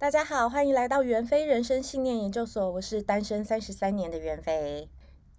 大家好，欢迎来到袁飞人生信念研究所，我是单身三十三年的袁飞。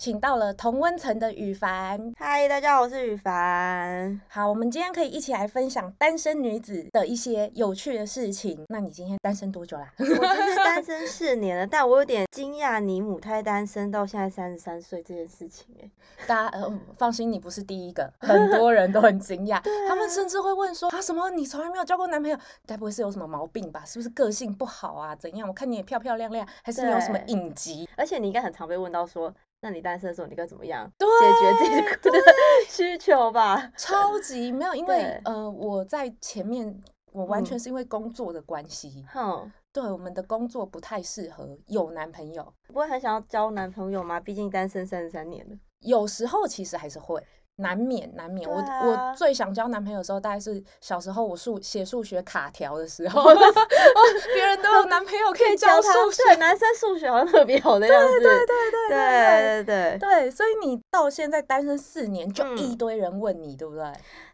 请到了同温层的羽凡，嗨，大家好，我是羽凡。好，我们今天可以一起来分享单身女子的一些有趣的事情。那你今天单身多久啦？我就是单身四年了，但我有点惊讶，你母胎单身到现在三十三岁这件事情。哎，大家呃放心，你不是第一个，很多人都很惊讶，他们甚至会问说啊，什么？你从来没有交过男朋友？该不会是有什么毛病吧？是不是个性不好啊？怎样？我看你也漂漂亮亮，还是你有什么隐疾？而且你应该很常被问到说。那你单身的时候，你该怎么样解决自己的需求吧？超级没有，因为呃，我在前面，我完全是因为工作的关系，嗯，对，我们的工作不太适合有男朋友。不会很想要交男朋友吗？毕竟单身三十三年了。有时候其实还是会。难免难免。我我最想交男朋友的时候大概是小时候我数写数学卡条的时 候别人都有男朋友可以教数学男生数学好像特别好的样子对对对对所以你到现在单身四年就一堆人问你对不对？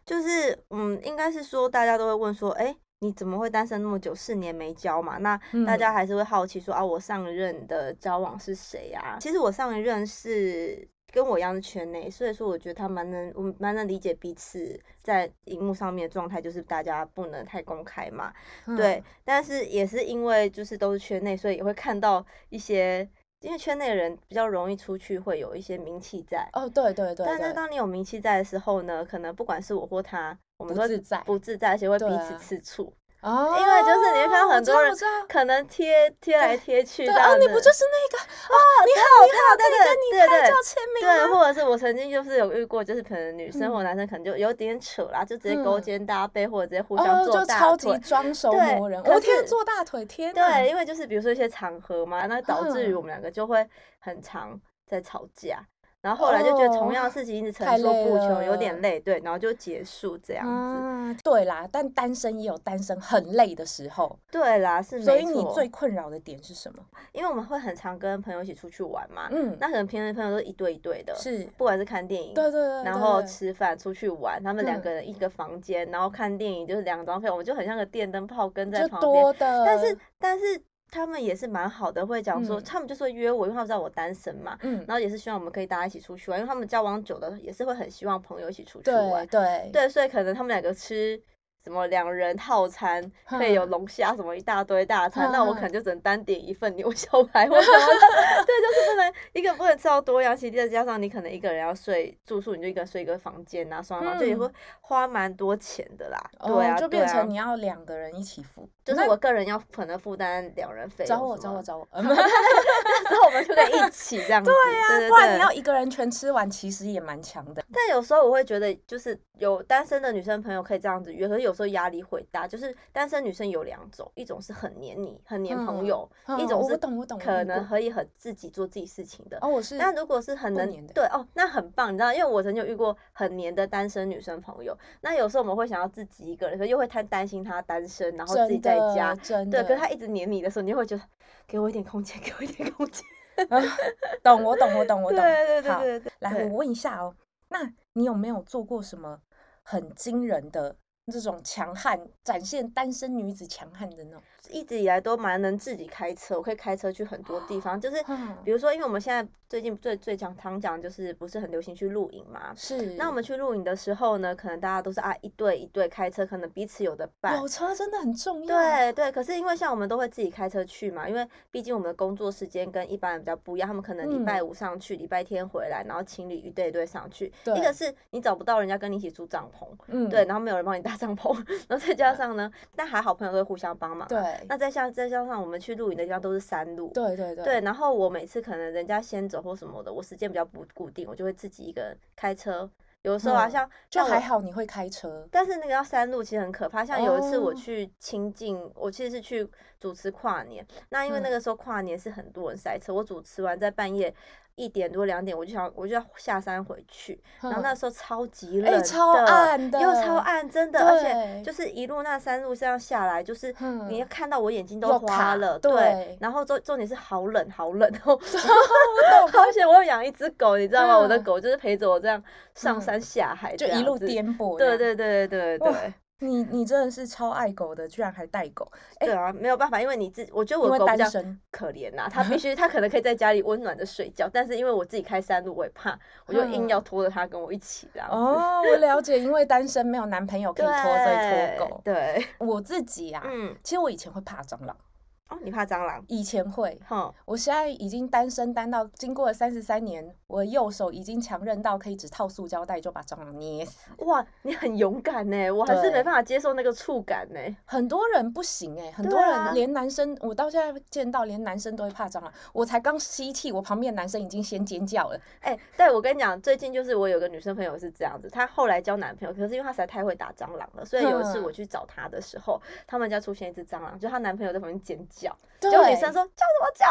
就是嗯应该是说大家都会问说哎你怎么会单身那么久四年没交嘛？那大家还是会好奇说啊我上一任的交往是谁呀其实我上一任是跟我一样的圈内，所以说我觉得他蛮能，我蛮能理解彼此在荧幕上面的状态，就是大家不能太公开嘛，嗯、对。但是也是因为就是都是圈内，所以也会看到一些，因为圈内的人比较容易出去，会有一些名气在。哦，对对对，对。但是当你有名气在的时候呢，可能不管是我或他，我们都不自在，不自在，而且会彼此吃醋。哦，因为就是你会看到很多人可能贴贴来贴去这样子，哦，你不就是那个？哦，你好，你好，对对对对对，对，或者是我曾经就是有遇过，就是可能女生或男生可能就有点扯啦，就直接勾肩搭背或者直接互相做大腿，超级装熟磨人，我天，做大腿，贴，对，因为就是比如说一些场合嘛，那导致于我们两个就会很常在吵架。然后后来就觉得同样的事情一直层出不穷，有点累，对，然后就结束这样子。嗯、对啦，但单身也有单身很累的时候。对啦，是没错。所以你最困扰的点是什么？因为我们会很常跟朋友一起出去玩嘛，嗯，那可能平时朋友都一对一对的，是，不管是看电影，对对对，然后吃饭、出去玩，他们两个人一个房间，然后看电影就是两张票，我们就很像个电灯泡跟在旁边。但是但是。他们也是蛮好的，会讲说，他们就是会约我，因为他们知道我单身嘛，嗯，然后也是希望我们可以大家一起出去玩，因为他们交往久的也是会很希望朋友一起出去玩，对对对，所以可能他们两个吃。什么两人套餐可以有龙虾什么一大堆大餐，那我可能就只能单点一份牛小排或什么的。对，就是不能一个不能吃到多样性，再加上你可能一个人要睡住宿，你就一个人睡一个房间啊，双房就也会花蛮多钱的啦。对啊，就变成你要两个人一起付，就是我个人要可能负担两人费。找我找我找我，那时候我们就可以一起这样子。对呀，不然你要一个人全吃完，其实也蛮强的。但有时候我会觉得，就是有单身的女生朋友可以这样子约，可是有。所以压力会大，就是单身女生有两种，一种是很黏你、很黏朋友，嗯、一种是可能可以很自己做自己事情的。哦，我是。那如果是很能黏的，对哦，那很棒，你知道，因为我曾经有遇过很黏的单身女生朋友。那有时候我们会想要自己一个人，可是又会太担心她单身，然后自己在家，对，可是她一直黏你的时候，你就会觉得给我一点空间，给我一点空间。懂我懂我懂我懂。对对对对对。来，我问一下哦，那你有没有做过什么很惊人的？这种强悍，展现单身女子强悍的那种，一直以来都蛮能自己开车，我可以开车去很多地方。就是比如说，因为我们现在最近最最讲常讲，就是不是很流行去露营嘛？是。那我们去露营的时候呢，可能大家都是啊一对一对开车，可能彼此有的伴。有车真的很重要。对对，可是因为像我们都会自己开车去嘛，因为毕竟我们的工作时间跟一般人比较不一样，他们可能礼拜五上去，礼、嗯、拜天回来，然后情侣一对一对上去。对。一个是你找不到人家跟你一起租帐篷，嗯，对，然后没有人帮你搭帐篷，然后再加上呢，但还好朋友都会互相帮忙。对。那再像再加上我们去露营的地方都是山路。对对对。对，然后我每次可能人家先走或什么的，我时间比较不固定，我就会自己一个人开车。有的时候啊，像就还好你会开车，但是那个要山路其实很可怕。像有一次我去清境，我其实是去主持跨年。那因为那个时候跨年是很多人塞车，我主持完在半夜。一点多两点，我就想，我就要下山回去。然后那时候超级冷的，超暗的，又超暗，真的，而且就是一路那山路这样下来，就是你要看到我眼睛都花了，对。然后重重点是好冷，好冷哦。而且我有养一只狗，你知道吗？我的狗就是陪着我这样上山下海，就一路颠簸。对对对对对对。你你真的是超爱狗的，居然还带狗。对啊，没有办法，因为你自我觉得我狗比较可怜呐，它必须它可能可以在家里温暖的睡觉，但是因为我自己开山路，我也怕，我就硬要拖着它跟我一起这样子。哦，我了解，因为单身没有男朋友可以拖，所以拖狗。对，我自己啊，嗯，其实我以前会怕蟑螂。哦，你怕蟑螂？以前会，哼，我现在已经单身单到，经过了三十三年，我的右手已经强韧到可以只套塑胶袋就把蟑螂捏死。哇，你很勇敢呢，我还是没办法接受那个触感呢。很多人不行哎，很多人连男生，我到现在见到连男生都会怕蟑螂。我才刚吸气，我旁边男生已经先尖叫了。哎，对，我跟你讲，最近就是我有个女生朋友是这样子，她后来交男朋友，可是因为她实在太会打蟑螂了，所以有一次我去找她的时候，他们家出现一只蟑螂，就她男朋友在旁边尖叫，对。女生说叫什么叫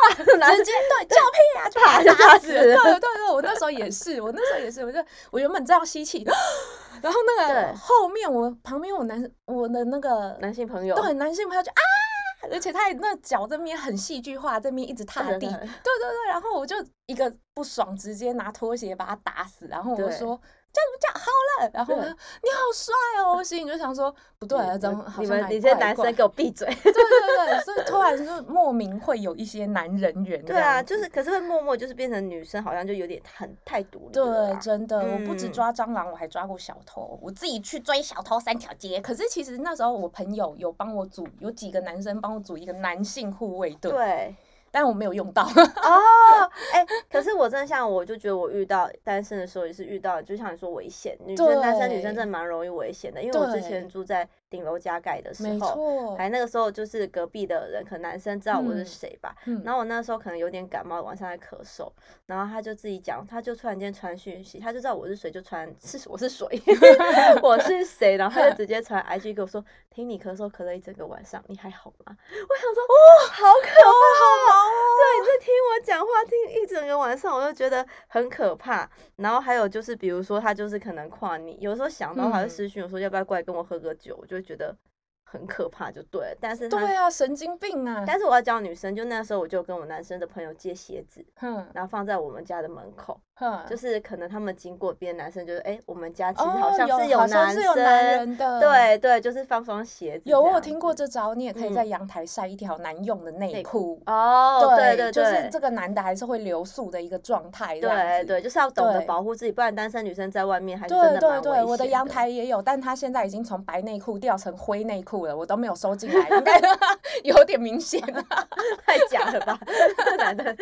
啊？直接对叫屁啊，就把他打死。对对对，我那时候也是，我那时候也是，我就我原本这样吸气，然后那个后面我旁边我男我的那个男性朋友，对男性朋友就啊，而且他也那脚这边很戏剧化，这边一直踏地，对对对，然后我就一个不爽，直接拿拖鞋把他打死，然后我就说。叫什么叫好了？然后呢，你好帅哦！我心里就想说，不对啊，怎么好像你们这些男生给我闭嘴！对对对，所以突然就莫名会有一些男人缘。对啊，就是可是会默默就是变成女生，好像就有点很太独立。对，真的，我不止抓蟑螂，我还抓过小偷。我自己去追小偷三条街。可是其实那时候我朋友有帮我组，有几个男生帮我组一个男性护卫队。对。但我没有用到。哦，哎，可是我真的像我就觉得我遇到单身的时候也是遇到，就像你说危险，女生单身女生真的蛮容易危险的，因为我之前住在顶楼加盖的时候，没错，还那个时候就是隔壁的人，可能男生知道我是谁吧，然后我那时候可能有点感冒，晚上在咳嗽，然后他就自己讲，他就突然间传讯息，他就知道我是谁，就传是我是谁，我是谁，然后他就直接传 IG 给我说，听你咳嗽咳了一整个晚上，你还好吗？我想说，哇，好可怕。对，你在听我讲话，听一整个晚上，我就觉得很可怕。然后还有就是，比如说他就是可能跨你，有时候想到他会私讯我说要不要过来跟我喝个酒，我就就觉得。很可怕，就对了，但是对啊，神经病啊！但是我要教女生，就那时候我就跟我男生的朋友借鞋子，哼，然后放在我们家的门口，哼，就是可能他们经过，别的男生就是，哎，我们家其实好像是有男生的，对对，就是放双鞋子。有，我有听过这招，你也可以在阳台晒一条男用的内裤哦，对对对，就是这个男的还是会留宿的一个状态，对对，就是要懂得保护自己，不然单身女生在外面还是真的蛮危险的。对对对，我的阳台也有，但他现在已经从白内裤掉成灰内裤。我都没有收进来，应该 有点明显，太假了吧？男的，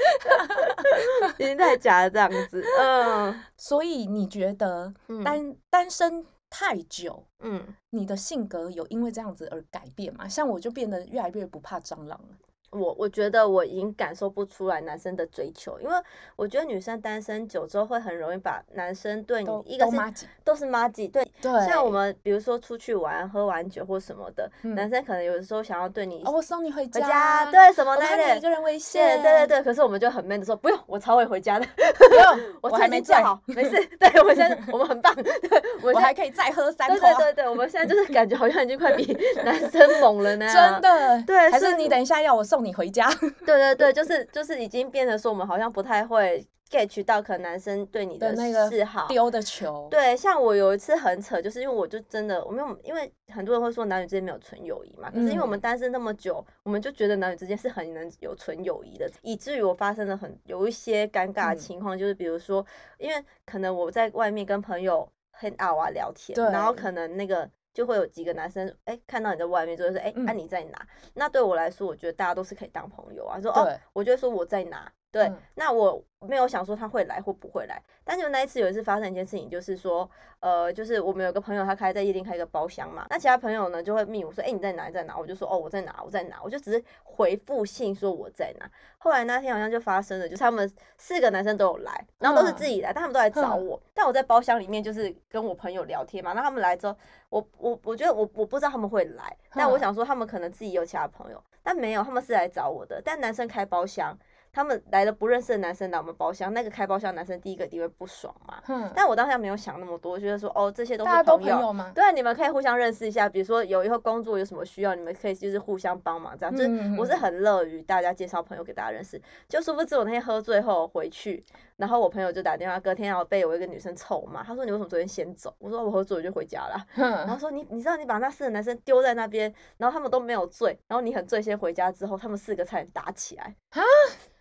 已经太假了，这样子。嗯，所以你觉得单、嗯、单身太久，嗯，你的性格有因为这样子而改变吗？像我就变得越来越不怕蟑螂了。我我觉得我已经感受不出来男生的追求，因为我觉得女生单身久之后会很容易把男生对你一个是都是妈吉，对对，像我们比如说出去玩喝完酒或什么的，男生可能有的时候想要对你，哦我送你回家，对什么那的，一个人危险，对对对，可是我们就很 man 的说不用，我超会回家的，不用，我还没做好，没事，对我们现在我们很棒，对，我还可以再喝三口，对对对，我们现在就是感觉好像已经快比 男生猛了呢，真的，对，还是你等一下要我送你回家？对对对，就是就是已经变成说我们好像不太会 get 到可能男生对你的示好丢的球。对，像我有一次很扯，就是因为我就真的我没有，因为很多人会说男女之间没有纯友谊嘛，可是因为我们单身那么久，我们就觉得男女之间是很能有纯友谊的，以至于我发生了很有一些尴尬的情况，就是比如说，因为可能我在外面跟朋友 hang out 啊聊天，然后可能那个。就会有几个男生，哎、欸，看到你在外面，就会说，哎、欸，那、嗯啊、你在哪？那对我来说，我觉得大家都是可以当朋友啊。说，哦，我就说我在哪？对，嗯、那我没有想说他会来或不会来。但就那一次有一次发生一件事情，就是说，呃，就是我们有个朋友，他开在夜店开一个包厢嘛。那其他朋友呢，就会密我说，哎、欸，你在哪？你在哪？我就说，哦，我在哪？我在哪？我就只是回复信说我在哪。后来那天好像就发生了，就是他们四个男生都有来，然后都是自己来，但他们都来找我。但我在包厢里面就是跟我朋友聊天嘛。那他们来之后，我我我觉得我我不知道他们会来，但我想说他们可能自己有其他朋友，但没有，他们是来找我的。但男生开包厢，他们来了不认识的男生来我们包厢，那个开包厢男生第一个一定会不爽嘛。嗯。但我当下没有想那么多，我觉得说哦，这些都是朋友，都朋友吗？对啊，你们可以互相认识一下，比如说有以后工作有什么需要，你们可以就是互相帮忙这样。嗯、就是我是很乐于大家介绍朋友给大家认识。就殊不知我那天喝醉后回去，然后我朋友就打电话，隔天要被我一个女生臭骂，他说你为什么昨天先走？我说我喝醉我就回家了。嗯、然后说你你知道你把那四个男生丢在那边，然后他们都没有醉，然后你很醉先回家之后，他们四个差点打起来啊，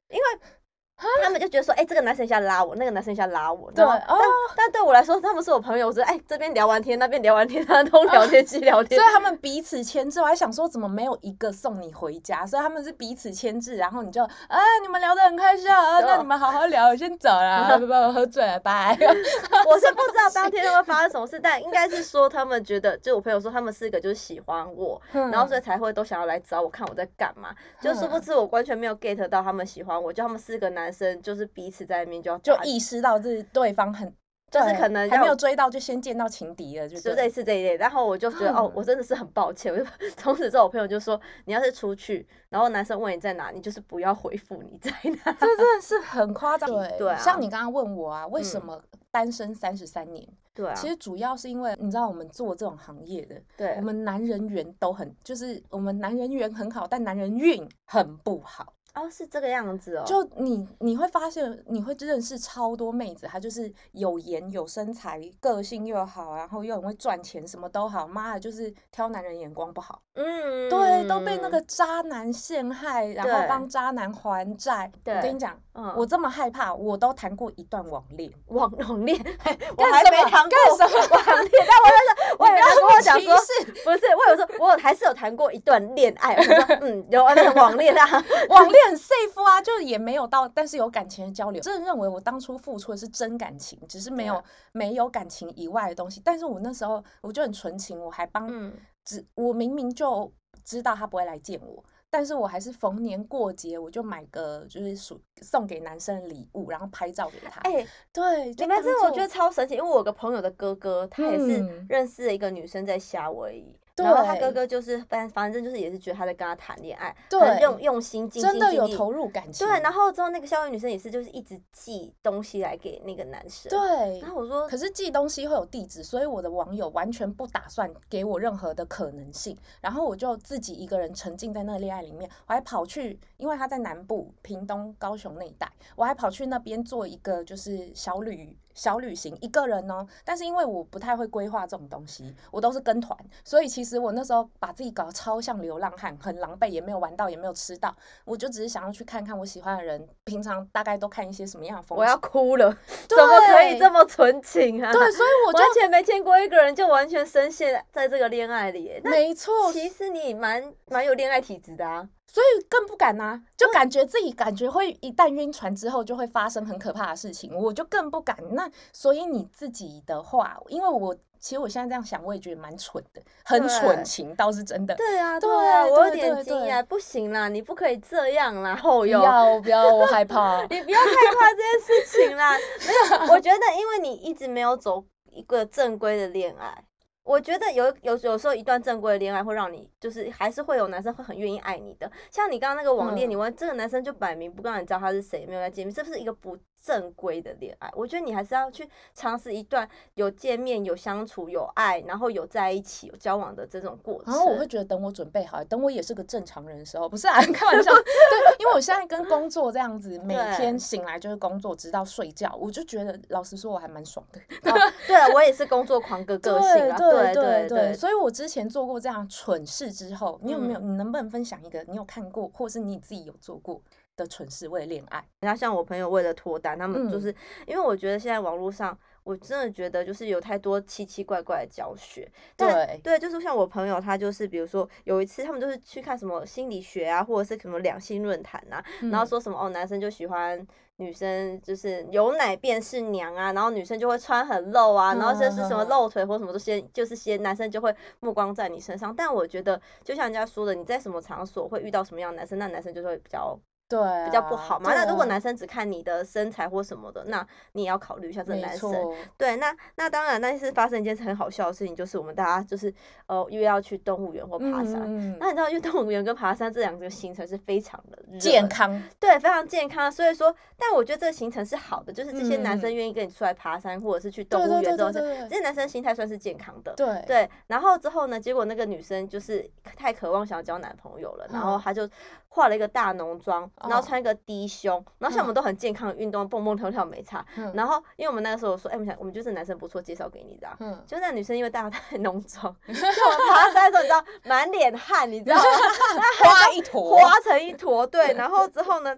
因为。他们就觉得说，哎、欸，这个男生一下拉我，那个男生一下拉我，对，但、哦、但对我来说，他们是我朋友，我说，哎、欸，这边聊完天，那边聊完天，他东聊天西聊天，所以他们彼此牵制。我还想说，怎么没有一个送你回家？所以他们是彼此牵制，然后你就，哎，你们聊得很开心啊，那你们好好聊，我先走了，不不，我喝醉了，拜。我是不知道当天会发生什么事，但应该是说他们觉得，就我朋友说他们四个就是喜欢我，然后所以才会都想要来找我看我在干嘛。就殊不知我完全没有 get 到他们喜欢我，就他们四个男生就是彼此在那边就就意识到这对方很，就是可能还没有追到就先见到情敌了，就就类似这一类。然后我就觉得哦，我真的是很抱歉。我就 从此之后，我朋友就说，你要是出去，然后男生问你在哪，你就是不要回复你在哪。这真的是很夸张。对对，像你刚刚问我啊，为什么单身三十三年？对啊，其实主要是因为你知道我们做这种行业的，对，我们男人缘都很，就是我们男人缘很好，但男人运很不好。哦，是这个样子哦。就你你会发现，你会认识超多妹子，她就是有颜有身材，个性又好，然后又很会赚钱，什么都好。妈的，就是挑男人眼光不好。嗯，对，都被那个渣男陷害，然后帮渣男还债。对，我跟你讲，嗯，我这么害怕，我都谈过一段网恋。网网恋？我还没谈过什么网恋？但我就是，我有跟我讲说，不是，我有说，我还是有谈过一段恋爱。我说，嗯，有那个网恋啊，网恋。很 safe 啊，就也没有到，但是有感情的交流。真的认为我当初付出的是真感情，只是没有、啊、没有感情以外的东西。但是我那时候我就很纯情，我还帮，嗯、只我明明就知道他不会来见我，但是我还是逢年过节我就买个就是属送给男生的礼物，然后拍照给他。哎、欸，对，你们这我觉得超神奇，因为我有个朋友的哥哥，他也是认识了一个女生在夏威夷。然后他哥哥就是反反正就是也是觉得他在跟他谈恋爱，对，很用用心，精心真的有投入感情。对，然后之后那个校园女生也是就是一直寄东西来给那个男生。对，然后我说，可是寄东西会有地址，所以我的网友完全不打算给我任何的可能性。然后我就自己一个人沉浸在那个恋爱里面，我还跑去，因为他在南部屏东、高雄那一带，我还跑去那边做一个就是小旅。小旅行一个人哦，但是因为我不太会规划这种东西，我都是跟团，所以其实我那时候把自己搞得超像流浪汉，很狼狈，也没有玩到，也没有吃到，我就只是想要去看看我喜欢的人，平常大概都看一些什么样的风景。我要哭了，怎么可以这么纯情啊？对，所以我 就完全没见过一个人就完全深陷在这个恋爱里。没错，其实你蛮蛮有恋爱体质的啊。所以更不敢呐、啊，就感觉自己感觉会一旦晕船之后就会发生很可怕的事情，我就更不敢。那所以你自己的话，因为我其实我现在这样想，我也觉得蛮蠢的，很蠢情倒是真的。对啊，对啊，我有点惊讶，不行啦，你不可以这样啦，后有不要不要，我害 怕，你不要害怕这件事情啦。没有，我觉得因为你一直没有走一个正规的恋爱。我觉得有有有时候一段正规的恋爱会让你就是还是会有男生会很愿意爱你的，像你刚刚那个网恋，你问这个男生就摆明不让你知道他是谁，没有来见面，这不是一个不正规的恋爱，我觉得你还是要去尝试一段有见面、有相处、有爱，然后有在一起、有交往的这种过程。然后我会觉得，等我准备好，等我也是个正常人的时候，不是啊，开玩笑。对，因为我现在跟工作这样子，每天醒来就是工作，直到睡觉，我就觉得，老实说，我还蛮爽的。哦、对啊，我也是工作狂个个性啊。对对对，所以我之前做过这样蠢事之后，你有没有？你能不能分享一个你有看过，或是你自己有做过？的蠢事为恋爱，然后像我朋友为了脱单，他们就是、嗯、因为我觉得现在网络上，我真的觉得就是有太多奇奇怪怪的教学。对对，就是像我朋友，他就是比如说有一次他们就是去看什么心理学啊，或者是什么两性论坛啊，嗯、然后说什么哦，男生就喜欢女生就是有奶便是娘啊，然后女生就会穿很露啊，然后就是什么露腿或什么都先就是先男生就会目光在你身上。但我觉得就像人家说的，你在什么场所会遇到什么样的男生，那男生就会比较。对、啊，比较不好嘛。啊、那如果男生只看你的身材或什么的，那你也要考虑一下这个男生。对，那那当然，那是发生一件很好笑的事情，就是我们大家就是呃约要去动物园或爬山。嗯、那你知道，因为动物园跟爬山这两个行程是非常的健康，对，非常健康。所以说，但我觉得这个行程是好的，就是这些男生愿意跟你出来爬山，或者是去动物园之后，这些男生心态算是健康的。对对。然后之后呢，结果那个女生就是太渴望想要交男朋友了，然后她就化了一个大浓妆，然后穿一个低胸，然后像我们都很健康的运动，蹦蹦跳跳没差。然后因为我们那个时候说，哎，我们想我们就是男生不错，介绍给你的。嗯。就那女生因为大家太浓妆，就我们爬山的时候，你知道满脸汗，你知道吗？花一坨，花成一坨。对。然后之后呢？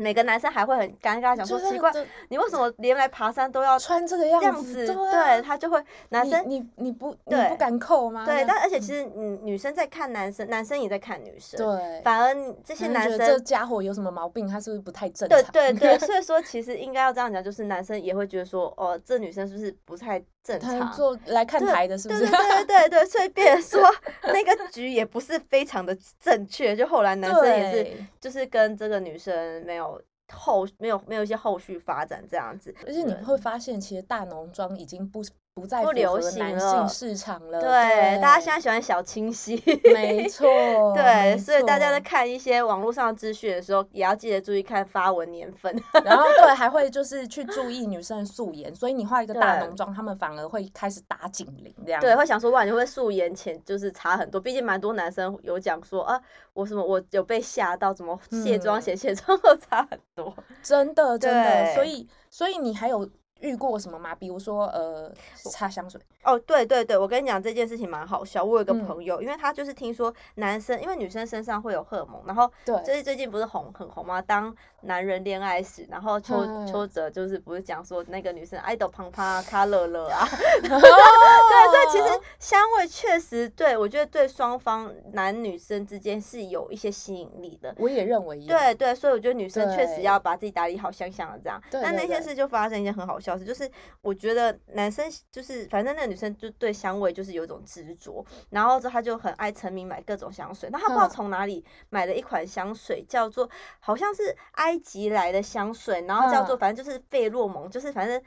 每个男生还会很尴尬，想说奇怪，你为什么连来爬山都要穿这个样子？对，他就会男生，你你不你不敢扣吗？对，但而且其实女，女生在看男生，男生也在看女生。对，反而这些男生这家伙有什么毛病？他是不是不太正常？对对对，所以说其实应该要这样讲，就是男生也会觉得说，哦，这女生是不是不太正常？做来看台的是不是？对对对对，所以变成说那个局也不是非常的正确。就后来男生也是，就是跟这个女生没有。后没有没有一些后续发展这样子，而且你会发现，其实大浓妆已经不不再不流行男性市场了。对，大家现在喜欢小清新。没错。对，所以大家在看一些网络上资讯的时候，也要记得注意看发文年份。然后对，还会就是去注意女生的素颜，所以你画一个大浓妆，他们反而会开始打警铃这样。对，会想说哇，你会素颜前就是差很多，毕竟蛮多男生有讲说啊，我什么我有被吓到，怎么卸妆前 卸妆都差很多。真的真的，所以所以你还有。遇过什么吗？比如说，呃，擦香水。哦，对对对，我跟你讲这件事情蛮好笑。我有个朋友，嗯、因为他就是听说男生，因为女生身上会有荷尔蒙，然后对，就是最近不是红很红吗？当男人恋爱时，然后邱邱泽就是不是讲说那个女生爱豆胖胖卡乐乐啊？对，所以其实香味确实对我觉得对双方男女生之间是有一些吸引力的。我也认为。对对，所以我觉得女生确实要把自己打理好，香香的这样。对。但那件事就发生一件很好笑。就是我觉得男生就是反正那个女生就对香味就是有一种执着，然后之后他就很爱沉迷买各种香水。那他不知道从哪里买了一款香水，叫做好像是埃及来的香水，然后叫做反正就是费洛蒙，就是反正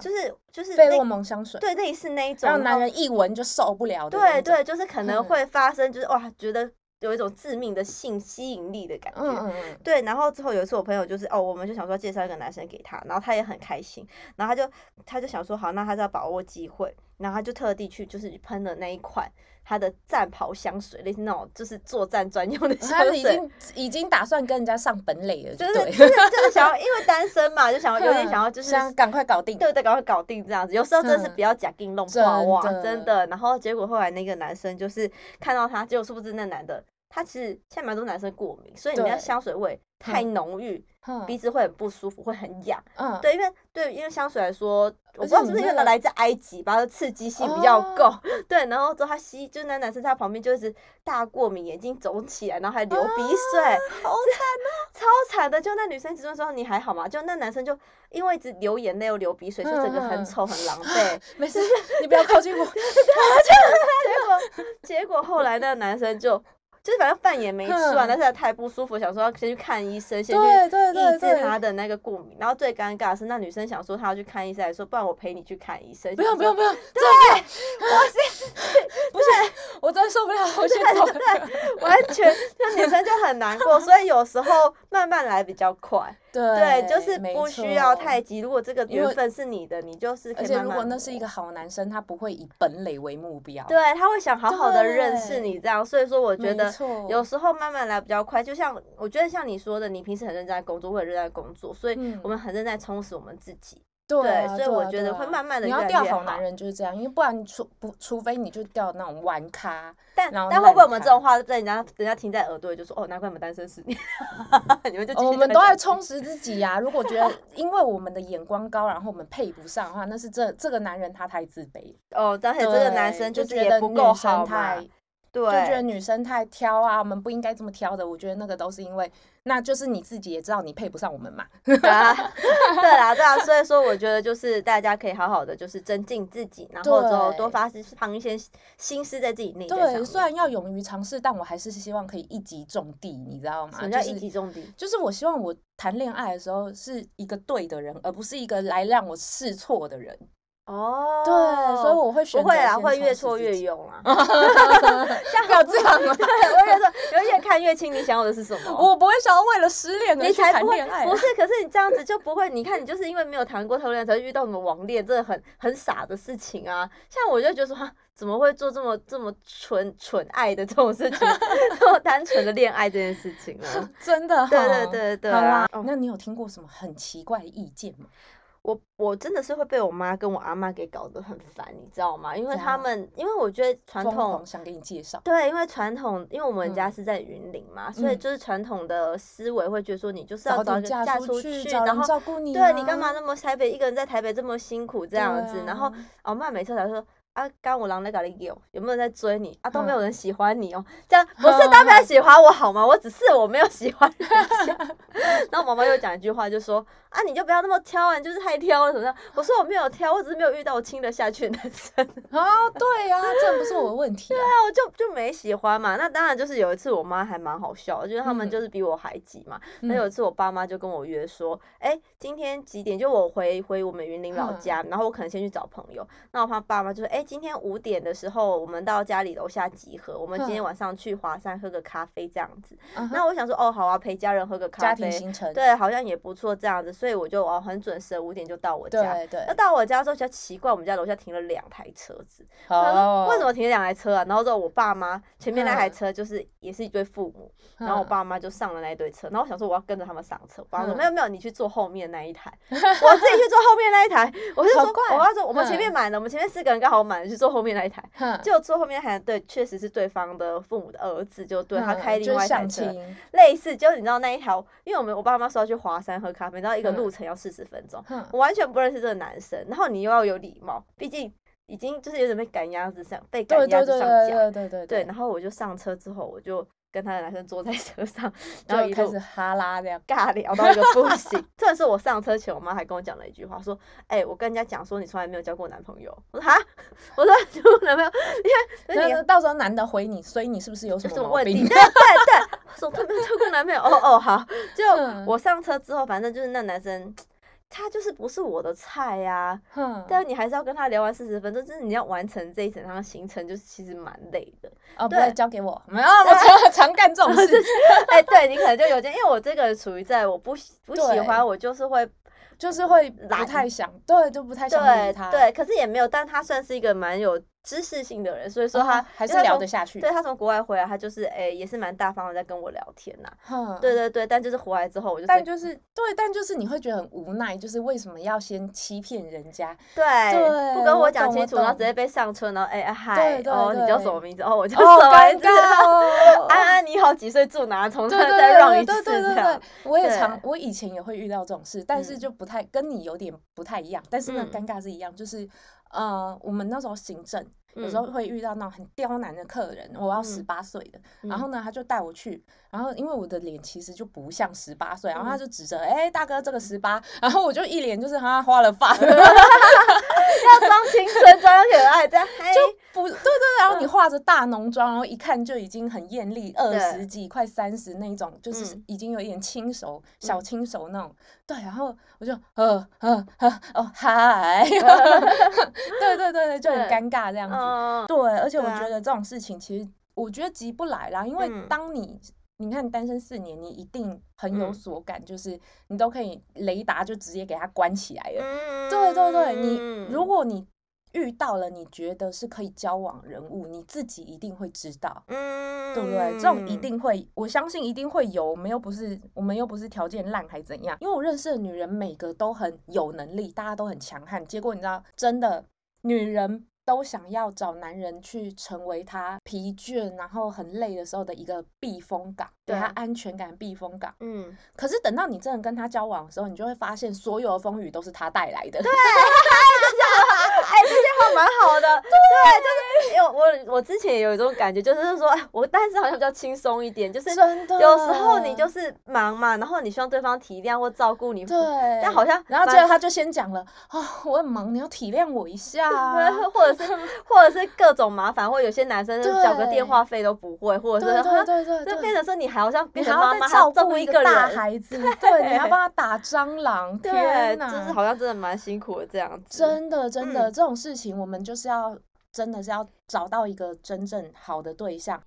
就是就是费洛蒙香水，对，类似那一种，让男人一闻就受不了的。对对，就是可能会发生，就是哇，觉得。有一种致命的性吸引力的感觉，嗯嗯对。然后之后有一次我朋友就是哦，我们就想说介绍一个男生给他，然后他也很开心，然后他就他就想说好，那他就要把握机会，然后他就特地去就是喷了那一款他的战袍香水，类似那种就是作战专用的香水。他已经已经打算跟人家上本垒了，就是就是就是想要，因为单身嘛，就想要有点想要就是 想赶快搞定，对对，赶快搞定这样子。有时候真的是比较假定弄花哇，真的。然后结果后来那个男生就是看到他，结果是不是那男的？他其实现在蛮多男生过敏，所以你那香水味太浓郁，鼻子会很不舒服，会很痒。嗯，对，因为对，因为香水来说，我不知道是不是因为它来自埃及，吧它的刺激性比较够。对，然后之后他吸，就是那男生在他旁边就一直大过敏，眼睛肿起来，然后还流鼻水，好惨啊，超惨的。就那女生一直说你还好吗？就那男生就因为一直流眼泪又流鼻水，就整个很丑很狼狈。没事，你不要靠近我。结果结果后来那个男生就。就是反正饭也没吃完，但是他太不舒服，想说要先去看医生，先去抑制他的那个过敏。然后最尴尬是，那女生想说她要去看医生，还说不然我陪你去看医生。不用不用不用，对，我先 不是，我真的受不了，我先走。对，完全，那女生就很难过，所以有时候慢慢来比较快。对，就是不需要太急。如果这个缘分是你的，你就是可以慢慢。而且如果那是一个好男生，他不会以本垒为目标。对，他会想好好的认识你这样。所以说，我觉得有时候慢慢来比较快。就像我觉得像你说的，你平时很认真在工作，我很认真在工作，所以我们很认真在充实我们自己。对，所以我觉得会慢慢的。你要钓好男人就是这样，因为不然除不除非你就钓那种玩咖。但但会不会我们这种话在人家人家听在耳朵里就说哦，难怪我们单身十年，你们就我们都在充实自己呀。如果觉得因为我们的眼光高，然后我们配不上的话，那是这这个男人他太自卑。哦，而且这个男生就觉得不够好嘛。对，就觉得女生太挑啊，我们不应该这么挑的。我觉得那个都是因为，那就是你自己也知道你配不上我们嘛。对 啊，对啊，对啊。所以说，我觉得就是大家可以好好的就是增进自己，然后之后多发放一些心思在自己内。对，虽然要勇于尝试，但我还是希望可以一击中地，你知道吗？什么叫一击中地？就是我希望我谈恋爱的时候是一个对的人，而不是一个来让我试错的人。哦，对，所以我会选不会啊，会越挫越勇啊。像不要这样啊！对，我跟你说，有越看越清，你想要的是什么？我不会想要为了失恋而去谈恋爱。不是，可是你这样子就不会。你看，你就是因为没有谈过头恋，才会遇到什么网恋，这个很很傻的事情啊。像我就觉得说，怎么会做这么这么蠢蠢爱的这种事情，这么单纯的恋爱这件事情呢？真的，对对对对。好啦，那你有听过什么很奇怪的意见吗？我我真的是会被我妈跟我阿妈给搞得很烦，你知道吗？因为他们，因为我觉得传统想给你介绍，对，因为传统，因为我们家是在云林嘛，嗯、所以就是传统的思维会觉得说，你就是要早点嫁出去，然后照顾你、啊，对你干嘛那么台北一个人在台北这么辛苦这样子？啊、然后我妈每次来说。啊，干我狼在搞你有有没有人在追你啊？都没有人喜欢你哦，这样不是代表喜欢我好吗？我只是我没有喜欢人家。然后妈妈又讲一句话，就说啊，你就不要那么挑啊，你就是太挑了什么的。我说我没有挑，我只是没有遇到我亲得下去的男生。啊，对呀、啊，这不是我的问题、啊。对啊，我就就没喜欢嘛。那当然就是有一次我妈还蛮好笑的，就是他们就是比我还急嘛。那、嗯、有一次我爸妈就跟我约说，哎、欸，今天几点？就我回回我们云林老家，嗯、然后我可能先去找朋友。那我怕爸妈就说，哎、欸，今天五点的时候，我们到家里楼下集合。我们今天晚上去华山喝个咖啡，这样子。Uh-huh. 那我想说，哦，好啊，陪家人喝个咖啡，家庭行程，对，好像也不错，这样子。所以我就哦，很准时，五点就到我家。对对。那到我家之后，比较奇怪，我们家楼下停了两台车子。Oh. 他说为什么停两台车啊？然后之后我爸妈前面那台车就是也是一对父母，uh. 然后我爸妈就上了那一对车。然后我想说我要跟着他们上车，我爸说、uh. 没有没有，你去坐后面那一台，我自己去坐后面那一台。我就说，我爸说我们前面满了，我们前面四个人刚好满了，去坐后面那一台。就坐后面还对，确实是对方的父母的儿子，就对他开另外一台车，类似，就是你知道那一条，因为我们我爸妈说要去华山喝咖啡，然后一个路程要四十分钟，我完全不认识这个男生，然后你又要有礼貌，毕竟已经就是有点被赶鸭子上，被赶鸭子上架，对对对对，然后我就上车之后我就。跟他的男生坐在车上，然后一开始哈拉这样尬聊到一个不行。这是我上车前，我妈还跟我讲了一句话，说：“哎、欸，我跟人家讲说你从来没有交过男朋友。”我说：“哈，我说交过男朋友，你看，那到时候男的回你，所以你是不是有什么问题？”对对对，我说他没有交过男朋友。哦哦，好。就我上车之后，反正就是那男生。他就是不是我的菜呀、啊，但是你还是要跟他聊完四十分钟，就是你要完成这一整趟行程，就是其实蛮累的。哦，对，交给我，没有，我常 常干这种 事情。哎，对你可能就有点，因为我这个处于在我不不喜欢，我就是会。就是会不太想，对，就不太想理他。对，对，可是也没有，但他算是一个蛮有知识性的人，所以说他、哦、还是聊得下去。对，他从国外回来，他就是哎、欸，也是蛮大方的在跟我聊天呐、啊。对对对，但就是回来之后，我就但就是对，但就是你会觉得很无奈，就是为什么要先欺骗人家？对，對不跟我讲清楚，然后直接被上车，然后哎嗨，哦，你叫什么名字？哦，我叫什么名字？安安，你好，几岁住哪？从这再让一次这样。我也常，我以前也会遇到这种事，但是就不太跟你有点不太一样，但是呢，尴尬是一样，就是呃，我们那时候行政有时候会遇到那种很刁难的客人，我要十八岁的，然后呢，他就带我去，然后因为我的脸其实就不像十八岁，然后他就指着，哎，大哥这个十八，然后我就一脸就是他花了发，要装青春装可爱这样，就不 对对对，然后你化着大浓妆，然后一看就已经很艳丽，二十几快三十那种，就是已经有一点轻熟小轻熟那种，对，然后我就呃呃呃哦嗨，对对对对，就很尴尬这样子。嗯，对，而且我觉得这种事情其实，我觉得急不来啦，因为当你你看单身四年，你一定很有所感，就是你都可以雷达就直接给它关起来了。对对对，你如果你遇到了你觉得是可以交往人物，你自己一定会知道，嗯对不对？这种一定会，我相信一定会有，我们又不是我们又不是条件烂还怎样？因为我认识的女人每个都很有能力，大家都很强悍，结果你知道，真的女人。都想要找男人去成为他疲倦然后很累的时候的一个避风港，对他安全感避风港。嗯，可是等到你真的跟他交往的时候，你就会发现所有的风雨都是他带来的。对，哎，这句话蛮好的。对，就是 因为我我之前也有一种感觉，就是说，哎，我单身好像比较轻松一点，就是有时候你就是忙嘛，然后你希望对方体谅或照顾你，对，但好像然后最后他就先讲了啊，我很忙，你要体谅我一下，或者是 或者是各种麻烦，或者有些男生缴个电话费都不会，或者是对对对，就变成说你还好像变成妈妈照顾一个大孩子，对，你要帮他打蟑螂，天哪，就是好像真的蛮辛苦的这样子，真的真的这种事情，我们就是要真的是要找到一个真正好的对象。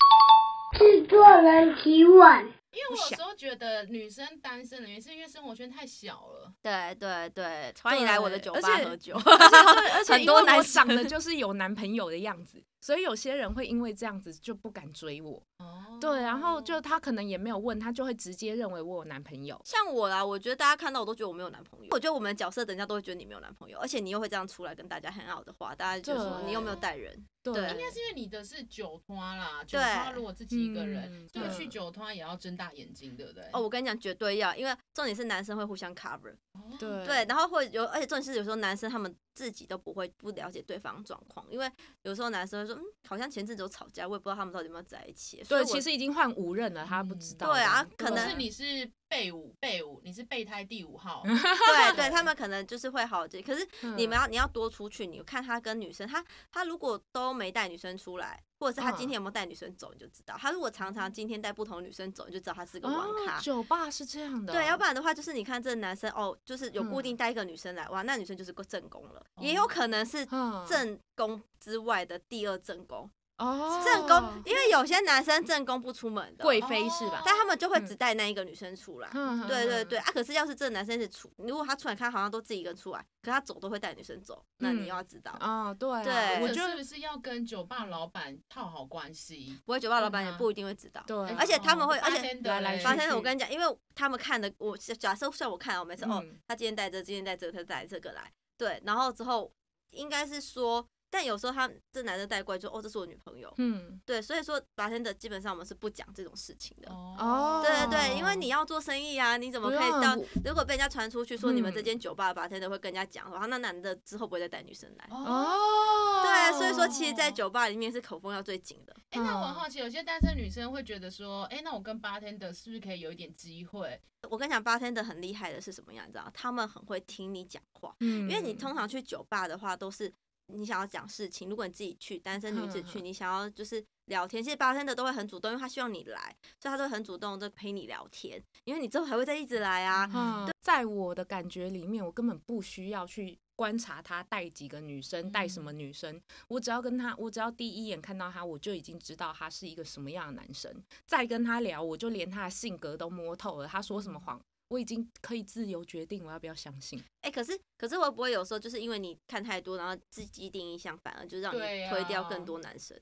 制作人提问。因为我有时候觉得女生单身的原因是因为生活圈太小了。对对对，欢迎来我的酒吧喝酒。而且 很多男生长得 就是有男朋友的样子，所以有些人会因为这样子就不敢追我。哦。对，然后就他可能也没有问，他就会直接认为我有男朋友。像我啦，我觉得大家看到我都觉得我没有男朋友。我觉得我们的角色，等一下都会觉得你没有男朋友，而且你又会这样出来跟大家很好的话，大家就说你有没有带人？对，应该是因为你的是酒托啦，酒托如果自己一个人，就去酒托也要睁大眼睛，对不对？哦，我跟你讲，绝对要，因为重点是男生会互相 cover，对对，然后会有，而且重点是有时候男生他们自己都不会不了解对方状况，因为有时候男生会说，嗯，好像前阵子有吵架，我也不知道他们到底有没有在一起。对，其实已经换五任了，他不知道。对啊，可能是你是备五备五，你是备胎第五号。对 对，他们可能就是会好这，可是你们要你要多出去，你看他跟女生，他他如果都没带女生出来。或者是他今天有没有带女生走，你就知道。他如果常常今天带不同女生走，你就知道他是个玩咖。酒吧是这样的。对，要不然的话，就是你看这男生哦，就是有固定带一个女生来，哇，那女生就是个正宫了，也有可能是正宫之外的第二正宫。哦，正宫，因为有些男生正宫不出门的，贵妃是吧？但他们就会只带那一个女生出来。嗯对对对啊！可是要是这个男生是出，如果他出来看，好像都自己一个人出来，可他走都会带女生走，那你又要知道啊。对对，我觉得是不是要跟酒吧老板套好关系？不会，酒吧老板也不一定会知道。对，而且他们会，而且来来，发生我跟你讲，因为他们看的，我假设像我看，我每次哦，他今天带这，今天带这，他带这个来，对，然后之后应该是说。但有时候他这男的带过来就哦，这是我女朋友，嗯，对，所以说白天的基本上我们是不讲这种事情的哦，对对对，因为你要做生意啊，你怎么可以到如果被人家传出去说你们这间酒吧的白天的会跟人家讲然后，那男的之后不会再带女生来哦，对，所以说其实，在酒吧里面是口风要最紧的。哎，那我很好奇，有些单身女生会觉得说，哎，那我跟八天的是不是可以有一点机会？我跟你讲，八天的很厉害的是什么样，你知道？他们很会听你讲话，嗯，因为你通常去酒吧的话都是。你想要讲事情，如果你自己去，单身女子去，你想要就是聊天，其实八天的都会很主动，因为他希望你来，所以他都会很主动的陪你聊天，因为你之后还会再一直来啊。嗯，在我的感觉里面，我根本不需要去观察他带几个女生，带什么女生，我只要跟他，我只要第一眼看到他，我就已经知道他是一个什么样的男生。再跟他聊，我就连他的性格都摸透了，他说什么谎。我已经可以自由决定我要不要相信。哎、欸，可是可是会不会有时候就是因为你看太多，然后自己定义相，反而就让你推掉更多男生？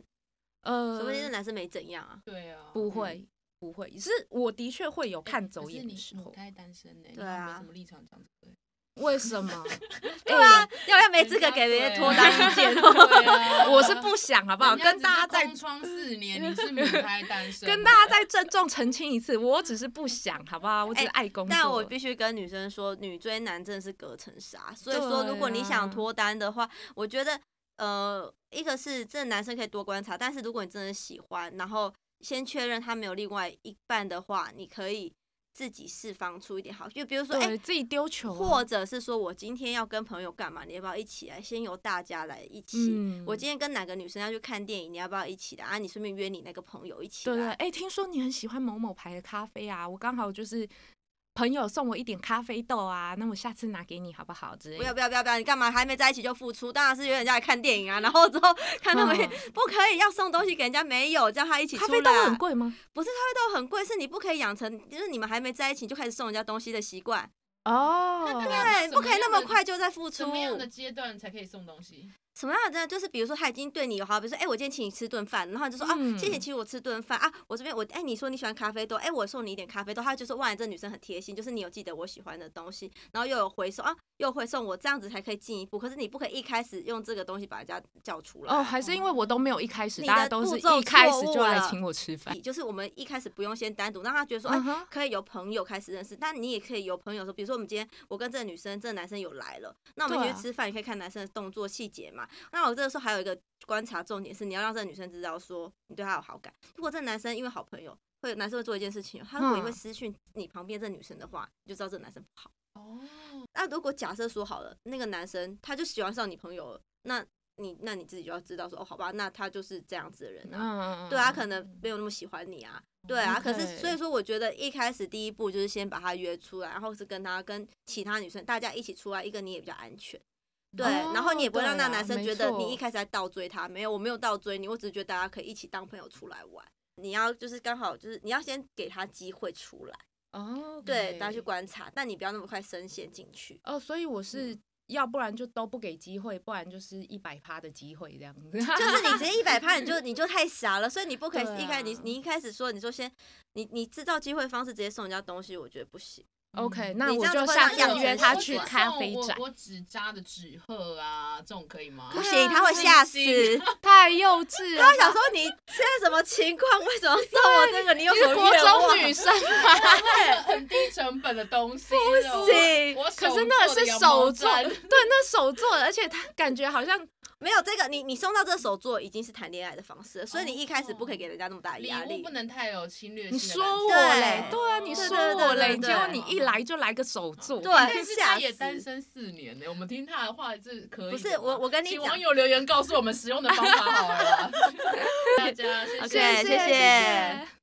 呃，除非这男生没怎样啊？对啊，不会不会，是我的确会有看走眼的时候。欸、你母胎单身呢？对啊，没什么立场这样子。为什么？对啊，要不要没资格给别人脱单意见？我是不想，好不好？跟大家再空窗四年，你是母胎单身。跟大家再郑重澄清一次，我只是不想，好不好？我只是爱工作。但我必须跟女生说，女追男真的是隔层纱。所以说，如果你想脱单的话，我觉得，呃，一个是这男生可以多观察，但是如果你真的喜欢，然后先确认他没有另外一半的话，你可以。自己释放出一点好，就比如说，哎、欸，自己丢球，或者是说我今天要跟朋友干嘛，你要不要一起来？先由大家来一起。嗯、我今天跟哪个女生要去看电影，你要不要一起来？啊，你顺便约你那个朋友一起来。对对，哎、欸，听说你很喜欢某某牌的咖啡啊，我刚好就是。朋友送我一点咖啡豆啊，那我下次拿给你好不好？之类。不要不要不要不要，你干嘛还没在一起就付出？当然是约人家来看电影啊，然后之后看他们 不可以要送东西给人家，没有叫他一起出来。咖啡豆很贵吗？不是咖啡豆很贵，是你不可以养成，就是你们还没在一起就开始送人家东西的习惯。哦，对，不可以那么快就在付出。什么样的阶段才可以送东西？什么样的？就是比如说他已经对你有好，比如说哎，我今天请你吃顿饭，然后就说啊，谢谢请我吃顿饭啊，我这边我哎，你说你喜欢咖啡豆，哎，我送你一点咖啡豆，他就说哇，这女生很贴心，就是你有记得我喜欢的东西，然后又有回说啊，又会送我，这样子才可以进一步。可是你不可以一开始用这个东西把人家叫出来哦，还是因为我都没有一开始，大家都是一开始就来请我吃饭，就是我们一开始不用先单独让他觉得说哎，可以由朋友开始认识，但你也可以由朋友说，比如说我们今天我跟这个女生，这个男生有来了，那我们去吃饭，你可以看男生的动作细节嘛。那我这个时候还有一个观察重点是，你要让这个女生知道说你对她有好感。如果这个男生因为好朋友，会男生会做一件事情，他如果因为私讯你旁边这个女生的话，你就知道这个男生不好。哦。那如果假设说好了，那个男生他就喜欢上你朋友了，那你那你自己就要知道说哦，好吧，那他就是这样子的人啊。对啊，可能没有那么喜欢你啊。对啊，可是所以说，我觉得一开始第一步就是先把他约出来，然后是跟他跟其他女生大家一起出来，一个你也比较安全。对，哦、然后你也不会让那男生觉得你一开始在倒追他，没有，我没有倒追你，我只是觉得大家可以一起当朋友出来玩。你要就是刚好就是你要先给他机会出来哦，对，大家去观察，但你不要那么快深陷进去哦。所以我是要不然就都不给机会，不然就是一百趴的机会这样子。就是你直接一百趴，你就 你就太傻了，所以你不可以一开始你你一开始说你说先你你制造机会方式直接送人家东西，我觉得不行。OK，那我就下次约他去咖啡展。我纸扎的纸鹤啊，这种可以吗？不行，他会吓死，太幼稚了。他会想说你现在什么情况？为什么送我这个？你有什么？国中女生 吗？对，很低成本的东西。不行，可是那个是手做，对，那手做的，而且他感觉好像。没有这个，你你送到这手作已经是谈恋爱的方式了，所以你一开始不可以给人家那么大压力，不能太有侵略性。你说我嘞？对啊，你说我嘞？结果你一来就来个手作，对，但是他也单身四年呢，我们听他的话是可以。不是我，我跟你讲，请网友留言告诉我们使用的方法好了。大家谢谢谢谢。